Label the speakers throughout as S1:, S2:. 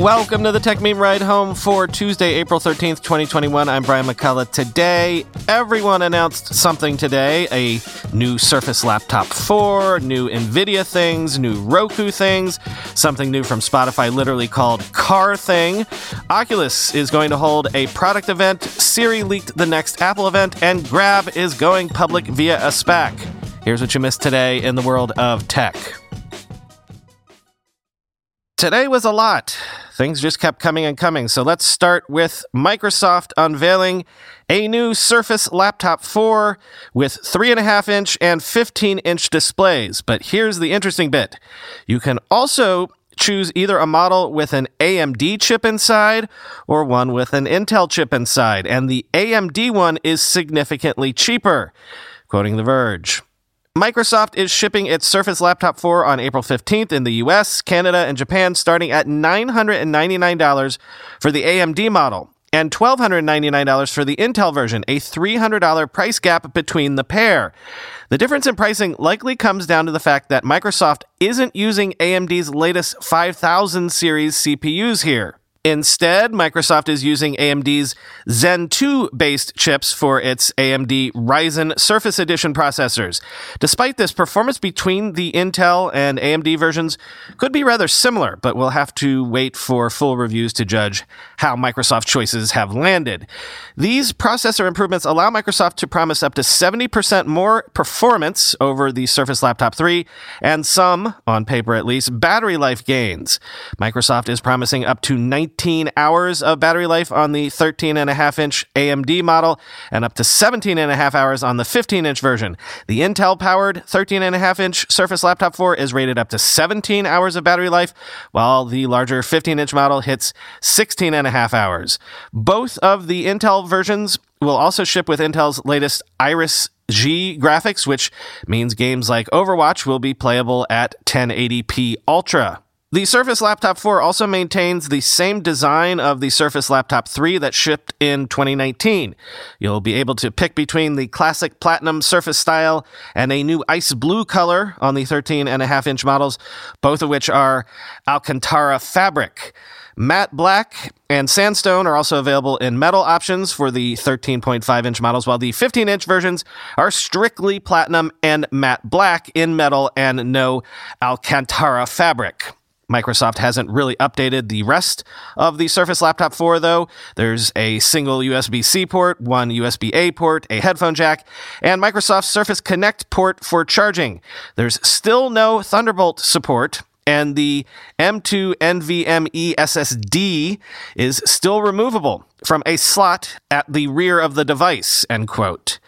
S1: Welcome to the Techmeme Ride Home for Tuesday, April 13th, 2021. I'm Brian McCullough. Today, everyone announced something today a new Surface Laptop 4, new NVIDIA things, new Roku things, something new from Spotify, literally called Car Thing. Oculus is going to hold a product event, Siri leaked the next Apple event, and Grab is going public via a SPAC. Here's what you missed today in the world of tech. Today was a lot things just kept coming and coming. So let's start with Microsoft unveiling a new Surface Laptop 4 with 3.5 inch and 15 inch displays. But here's the interesting bit you can also choose either a model with an AMD chip inside or one with an Intel chip inside. And the AMD one is significantly cheaper. Quoting The Verge. Microsoft is shipping its Surface Laptop 4 on April 15th in the US, Canada, and Japan, starting at $999 for the AMD model and $1,299 for the Intel version, a $300 price gap between the pair. The difference in pricing likely comes down to the fact that Microsoft isn't using AMD's latest 5000 series CPUs here. Instead, Microsoft is using AMD's Zen 2 based chips for its AMD Ryzen Surface Edition processors. Despite this, performance between the Intel and AMD versions could be rather similar, but we'll have to wait for full reviews to judge how Microsoft choices have landed. These processor improvements allow Microsoft to promise up to 70% more performance over the Surface Laptop 3 and some, on paper at least, battery life gains. Microsoft is promising up to 90 19 hours of battery life on the 13.5 inch AMD model and up to 17.5 hours on the 15 inch version. The Intel powered 13.5 inch Surface Laptop 4 is rated up to 17 hours of battery life, while the larger 15 inch model hits 16.5 hours. Both of the Intel versions will also ship with Intel's latest Iris G graphics, which means games like Overwatch will be playable at 1080p Ultra. The Surface Laptop 4 also maintains the same design of the Surface Laptop 3 that shipped in 2019. You'll be able to pick between the classic platinum Surface style and a new ice blue color on the 13 and a half inch models, both of which are Alcantara fabric. Matte black and sandstone are also available in metal options for the 13.5 inch models, while the 15 inch versions are strictly platinum and matte black in metal and no Alcantara fabric. Microsoft hasn't really updated the rest of the Surface Laptop 4, though. There's a single USB C port, one USB A port, a headphone jack, and Microsoft's Surface Connect port for charging. There's still no Thunderbolt support, and the M2 NVMe SSD is still removable from a slot at the rear of the device, end quote.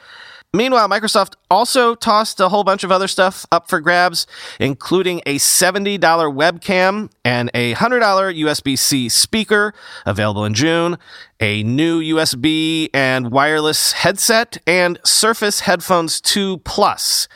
S1: Meanwhile, Microsoft also tossed a whole bunch of other stuff up for grabs, including a $70 webcam and a $100 USB C speaker available in June, a new USB and wireless headset, and Surface Headphones 2 Plus.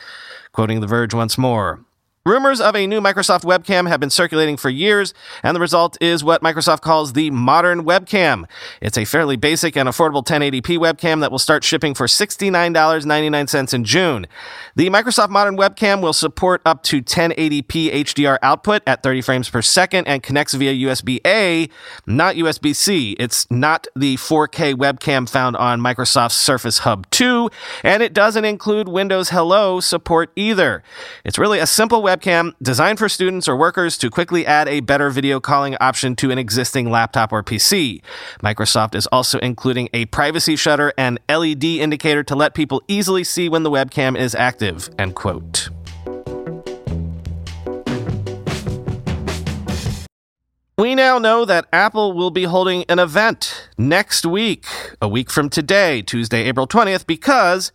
S1: Quoting The Verge once more. Rumors of a new Microsoft webcam have been circulating for years, and the result is what Microsoft calls the modern webcam. It's a fairly basic and affordable 1080p webcam that will start shipping for $69.99 in June. The Microsoft Modern Webcam will support up to 1080p HDR output at 30 frames per second and connects via USB A, not USB C. It's not the 4K webcam found on Microsoft's Surface Hub 2, and it doesn't include Windows Hello support either. It's really a simple webcam webcam designed for students or workers to quickly add a better video calling option to an existing laptop or PC. Microsoft is also including a privacy shutter and LED indicator to let people easily see when the webcam is active. End quote. We now know that Apple will be holding an event next week, a week from today, Tuesday, April 20th, because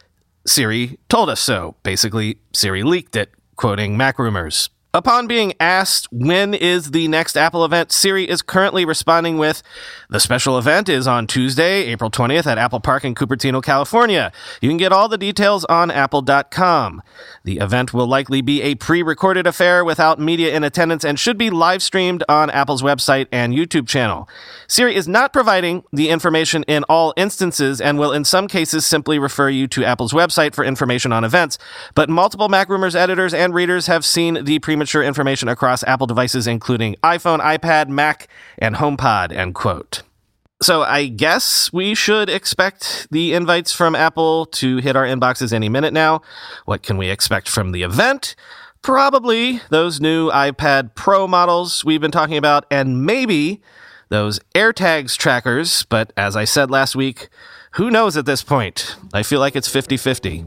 S1: Siri told us so. Basically, Siri leaked it quoting MacRumors. Upon being asked when is the next Apple event, Siri is currently responding with the special event is on Tuesday, April 20th at Apple Park in Cupertino, California. You can get all the details on apple.com. The event will likely be a pre-recorded affair without media in attendance and should be live streamed on Apple's website and YouTube channel. Siri is not providing the information in all instances and will in some cases simply refer you to Apple's website for information on events, but multiple Mac Rumors editors and readers have seen the pre information across Apple devices, including iPhone, iPad, Mac, and HomePod, end quote. So I guess we should expect the invites from Apple to hit our inboxes any minute now. What can we expect from the event? Probably those new iPad Pro models we've been talking about, and maybe those AirTags trackers. But as I said last week, who knows at this point? I feel like it's 50 50.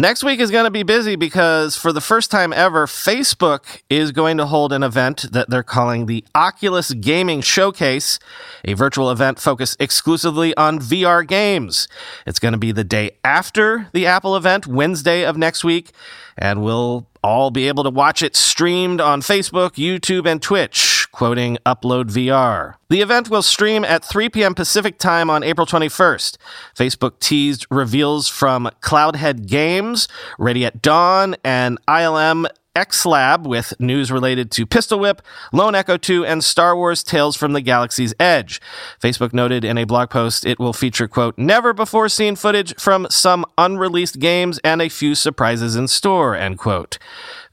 S1: Next week is going to be busy because for the first time ever, Facebook is going to hold an event that they're calling the Oculus Gaming Showcase, a virtual event focused exclusively on VR games. It's going to be the day after the Apple event, Wednesday of next week, and we'll all be able to watch it streamed on Facebook, YouTube, and Twitch quoting Upload VR. The event will stream at 3 p.m. Pacific time on April 21st. Facebook teased reveals from Cloudhead Games, Ready at Dawn, and ILM X Lab with news related to Pistol Whip, Lone Echo 2, and Star Wars Tales from the Galaxy's Edge. Facebook noted in a blog post it will feature, quote, never before seen footage from some unreleased games and a few surprises in store, end quote.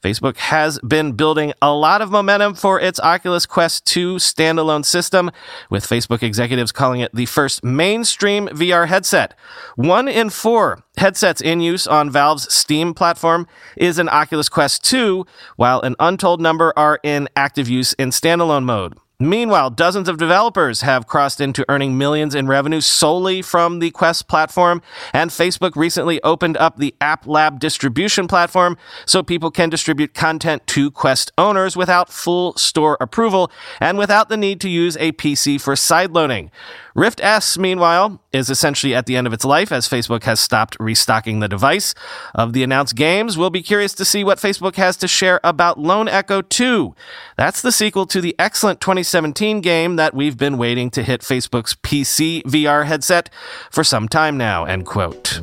S1: Facebook has been building a lot of momentum for its Oculus Quest 2 standalone system, with Facebook executives calling it the first mainstream VR headset. One in four headsets in use on Valve's Steam platform is an Oculus Quest 2, while an untold number are in active use in standalone mode. Meanwhile, dozens of developers have crossed into earning millions in revenue solely from the Quest platform, and Facebook recently opened up the App Lab distribution platform so people can distribute content to Quest owners without full store approval and without the need to use a PC for sideloading. Rift S, meanwhile, is essentially at the end of its life as Facebook has stopped restocking the device. Of the announced games, we'll be curious to see what Facebook has to share about Lone Echo 2. That's the sequel to the excellent 2017 game that we've been waiting to hit Facebook's PC VR headset for some time now, end quote.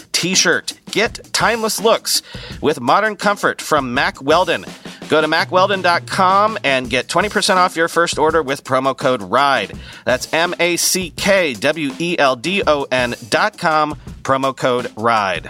S1: t shirt. Get timeless looks with modern comfort from Mack Weldon. Go to mackweldon.com and get 20% off your first order with promo code RIDE. That's M A C K W E L D O N.com, promo code RIDE.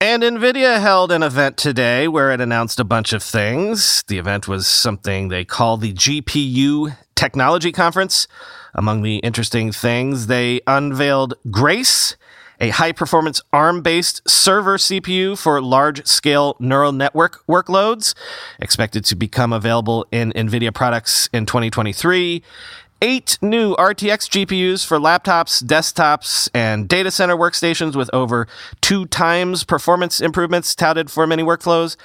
S1: And NVIDIA held an event today where it announced a bunch of things. The event was something they call the GPU Technology Conference. Among the interesting things, they unveiled Grace, a high performance ARM based server CPU for large scale neural network workloads, expected to become available in NVIDIA products in 2023. Eight new RTX GPUs for laptops, desktops, and data center workstations with over two times performance improvements touted for many workflows.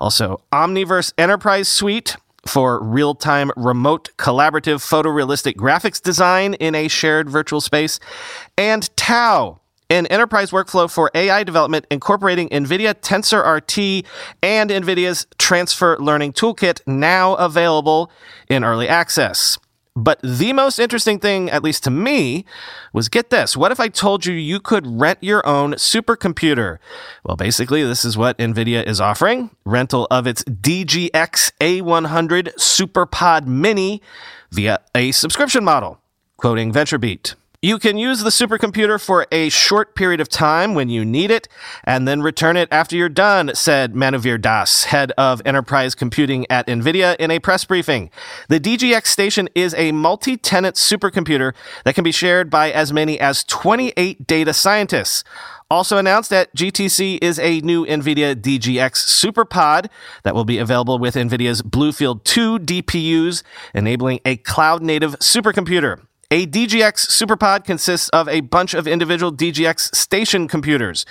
S1: Also, Omniverse Enterprise Suite for real time remote collaborative photorealistic graphics design in a shared virtual space, and TAO, an enterprise workflow for AI development incorporating NVIDIA TensorRT and NVIDIA's Transfer Learning Toolkit, now available in early access. But the most interesting thing, at least to me, was get this. What if I told you you could rent your own supercomputer? Well, basically, this is what NVIDIA is offering rental of its DGX A100 SuperPod Mini via a subscription model. Quoting VentureBeat. You can use the supercomputer for a short period of time when you need it and then return it after you're done, said Manuvir Das, head of enterprise computing at NVIDIA, in a press briefing. The DGX station is a multi tenant supercomputer that can be shared by as many as 28 data scientists. Also announced at GTC is a new NVIDIA DGX SuperPod that will be available with NVIDIA's Bluefield 2 DPUs, enabling a cloud native supercomputer. A DGX SuperPod consists of a bunch of individual DGX station computers.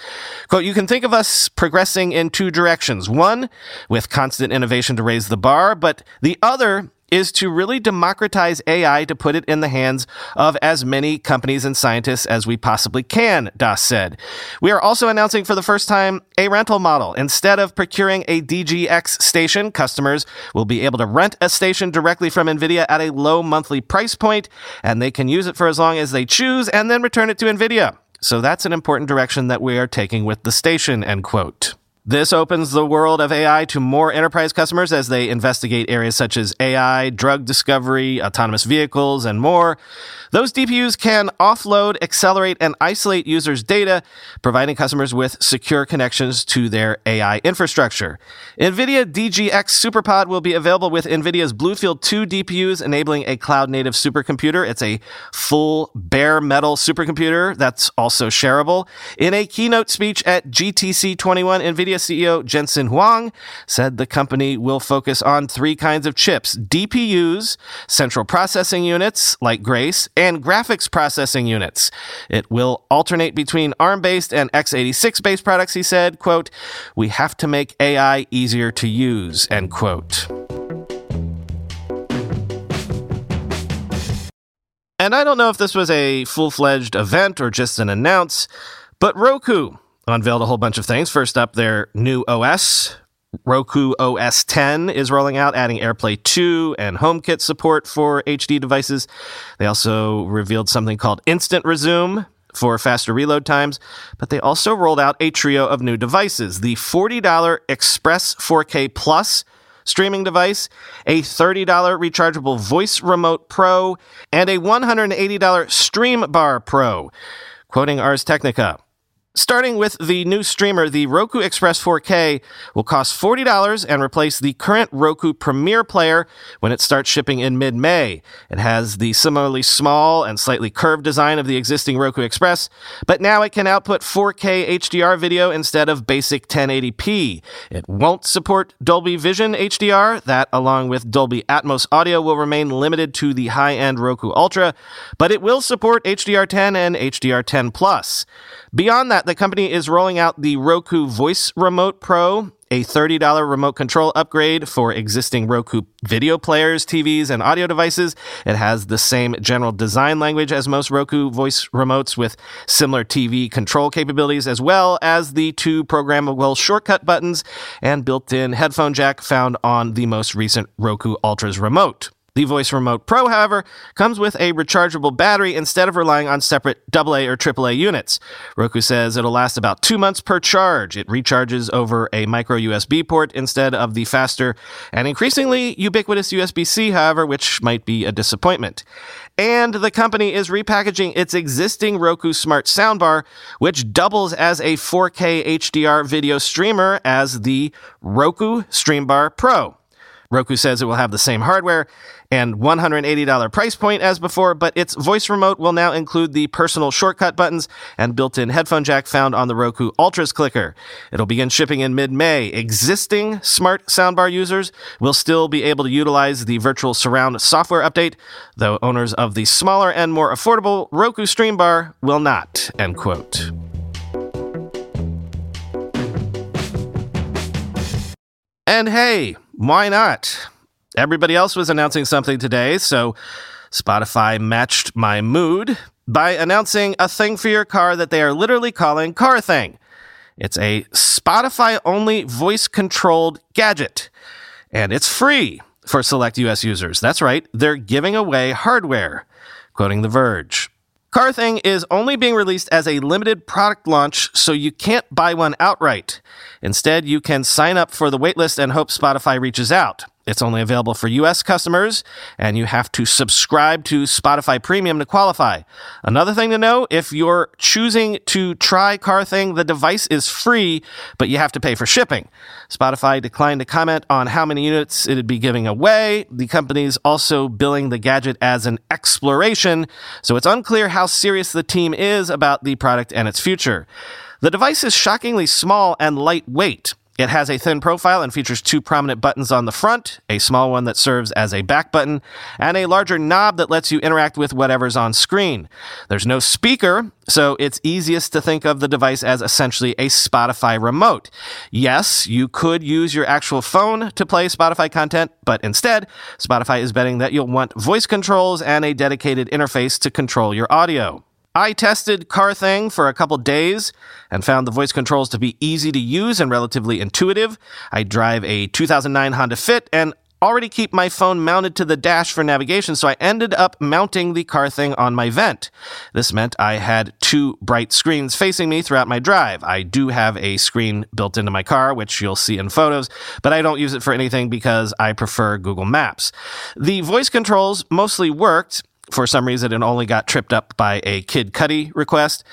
S1: Quote, you can think of us progressing in two directions. One, with constant innovation to raise the bar, but the other is to really democratize AI to put it in the hands of as many companies and scientists as we possibly can, Das said. We are also announcing for the first time a rental model. Instead of procuring a DGX station, customers will be able to rent a station directly from NVIDIA at a low monthly price point, and they can use it for as long as they choose and then return it to NVIDIA. So that's an important direction that we are taking with the station, end quote. This opens the world of AI to more enterprise customers as they investigate areas such as AI, drug discovery, autonomous vehicles, and more. Those DPUs can offload, accelerate, and isolate users' data, providing customers with secure connections to their AI infrastructure. NVIDIA DGX SuperPod will be available with NVIDIA's Bluefield 2 DPUs, enabling a cloud native supercomputer. It's a full bare metal supercomputer that's also shareable. In a keynote speech at GTC 21, NVIDIA CEO Jensen Huang said the company will focus on three kinds of chips DPUs, central processing units like Grace, and graphics processing units. It will alternate between ARM based and x86 based products, he said. Quote, We have to make AI easier to use, end quote. And I don't know if this was a full fledged event or just an announce, but Roku unveiled a whole bunch of things. First up, their new OS, Roku OS 10 is rolling out, adding AirPlay 2 and HomeKit support for HD devices. They also revealed something called Instant Resume for faster reload times, but they also rolled out a trio of new devices the $40 Express 4K Plus streaming device, a $30 rechargeable voice remote pro, and a $180 Stream Bar Pro. Quoting Ars Technica. Starting with the new streamer, the Roku Express 4K will cost $40 and replace the current Roku Premiere player when it starts shipping in mid May. It has the similarly small and slightly curved design of the existing Roku Express, but now it can output 4K HDR video instead of basic 1080p. It won't support Dolby Vision HDR, that along with Dolby Atmos audio will remain limited to the high end Roku Ultra, but it will support HDR10 and HDR10 Plus. Beyond that, the company is rolling out the Roku Voice Remote Pro, a $30 remote control upgrade for existing Roku video players, TVs, and audio devices. It has the same general design language as most Roku voice remotes with similar TV control capabilities, as well as the two programmable shortcut buttons and built in headphone jack found on the most recent Roku Ultra's remote. The Voice Remote Pro, however, comes with a rechargeable battery instead of relying on separate AA or AAA units. Roku says it'll last about two months per charge. It recharges over a micro USB port instead of the faster and increasingly ubiquitous USB C, however, which might be a disappointment. And the company is repackaging its existing Roku Smart Soundbar, which doubles as a 4K HDR video streamer as the Roku Streambar Pro. Roku says it will have the same hardware and $180 price point as before, but its voice remote will now include the personal shortcut buttons and built in headphone jack found on the Roku Ultra's clicker. It'll begin shipping in mid May. Existing smart soundbar users will still be able to utilize the virtual surround software update, though owners of the smaller and more affordable Roku Stream Bar will not. End quote. And hey, why not? Everybody else was announcing something today, so Spotify matched my mood by announcing a thing for your car that they are literally calling Car Thing. It's a Spotify only voice controlled gadget, and it's free for select US users. That's right, they're giving away hardware. Quoting The Verge. Car Thing is only being released as a limited product launch, so you can't buy one outright. Instead, you can sign up for the waitlist and hope Spotify reaches out. It's only available for US customers, and you have to subscribe to Spotify Premium to qualify. Another thing to know if you're choosing to try Car Thing, the device is free, but you have to pay for shipping. Spotify declined to comment on how many units it'd be giving away. The company's also billing the gadget as an exploration, so it's unclear how serious the team is about the product and its future. The device is shockingly small and lightweight. It has a thin profile and features two prominent buttons on the front, a small one that serves as a back button, and a larger knob that lets you interact with whatever's on screen. There's no speaker, so it's easiest to think of the device as essentially a Spotify remote. Yes, you could use your actual phone to play Spotify content, but instead, Spotify is betting that you'll want voice controls and a dedicated interface to control your audio. I tested Car Thing for a couple days and found the voice controls to be easy to use and relatively intuitive. I drive a 2009 Honda Fit and already keep my phone mounted to the dash for navigation, so I ended up mounting the car thing on my vent. This meant I had two bright screens facing me throughout my drive. I do have a screen built into my car, which you'll see in photos, but I don't use it for anything because I prefer Google Maps. The voice controls mostly worked, for some reason, it only got tripped up by a Kid Cudi request.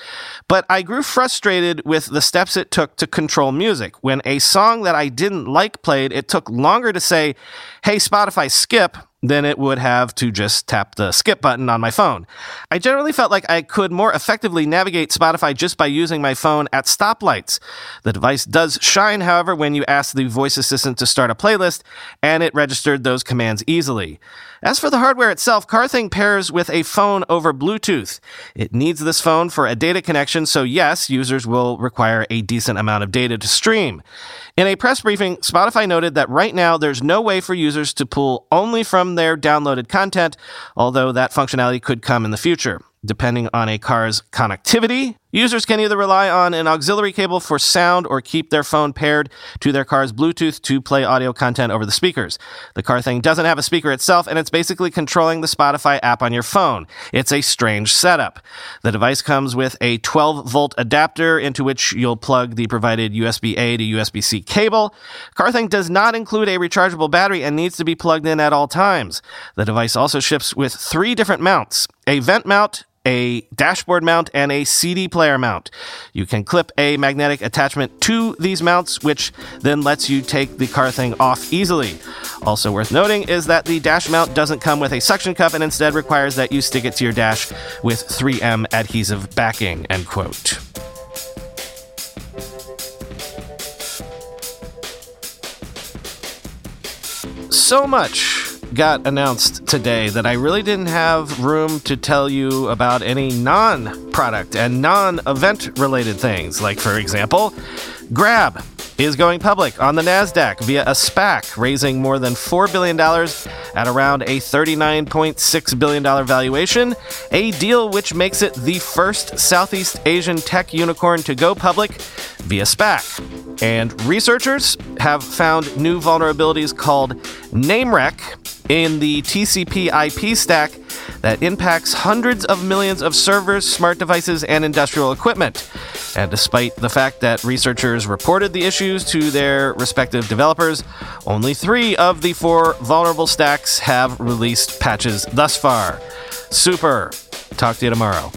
S1: But I grew frustrated with the steps it took to control music. When a song that I didn't like played, it took longer to say, hey, Spotify, skip, than it would have to just tap the skip button on my phone. I generally felt like I could more effectively navigate Spotify just by using my phone at stoplights. The device does shine, however, when you ask the voice assistant to start a playlist, and it registered those commands easily. As for the hardware itself, CarThing pairs with a phone over Bluetooth. It needs this phone for a data connection, so yes, users will require a decent amount of data to stream. In a press briefing, Spotify noted that right now there's no way for users to pull only from their downloaded content, although that functionality could come in the future. Depending on a car's connectivity, users can either rely on an auxiliary cable for sound or keep their phone paired to their car's Bluetooth to play audio content over the speakers. The car thing doesn't have a speaker itself, and it's basically controlling the Spotify app on your phone. It's a strange setup. The device comes with a 12 volt adapter into which you'll plug the provided USB A to USB C cable. CarThing does not include a rechargeable battery and needs to be plugged in at all times. The device also ships with three different mounts a vent mount, a dashboard mount, and a CD player mount. You can clip a magnetic attachment to these mounts, which then lets you take the car thing off easily. Also worth noting is that the dash mount doesn't come with a suction cup and instead requires that you stick it to your dash with 3M adhesive backing, end quote. So much got announced today that I really didn't have room to tell you about any non product and non event related things. Like, for example, Grab is going public on the NASDAQ via a SPAC, raising more than $4 billion at around a $39.6 billion valuation, a deal which makes it the first Southeast Asian tech unicorn to go public via SPAC. And researchers have found new vulnerabilities called NameWreck in the TCP IP stack that impacts hundreds of millions of servers, smart devices, and industrial equipment. And despite the fact that researchers reported the issues to their respective developers, only three of the four vulnerable stacks have released patches thus far. Super. Talk to you tomorrow.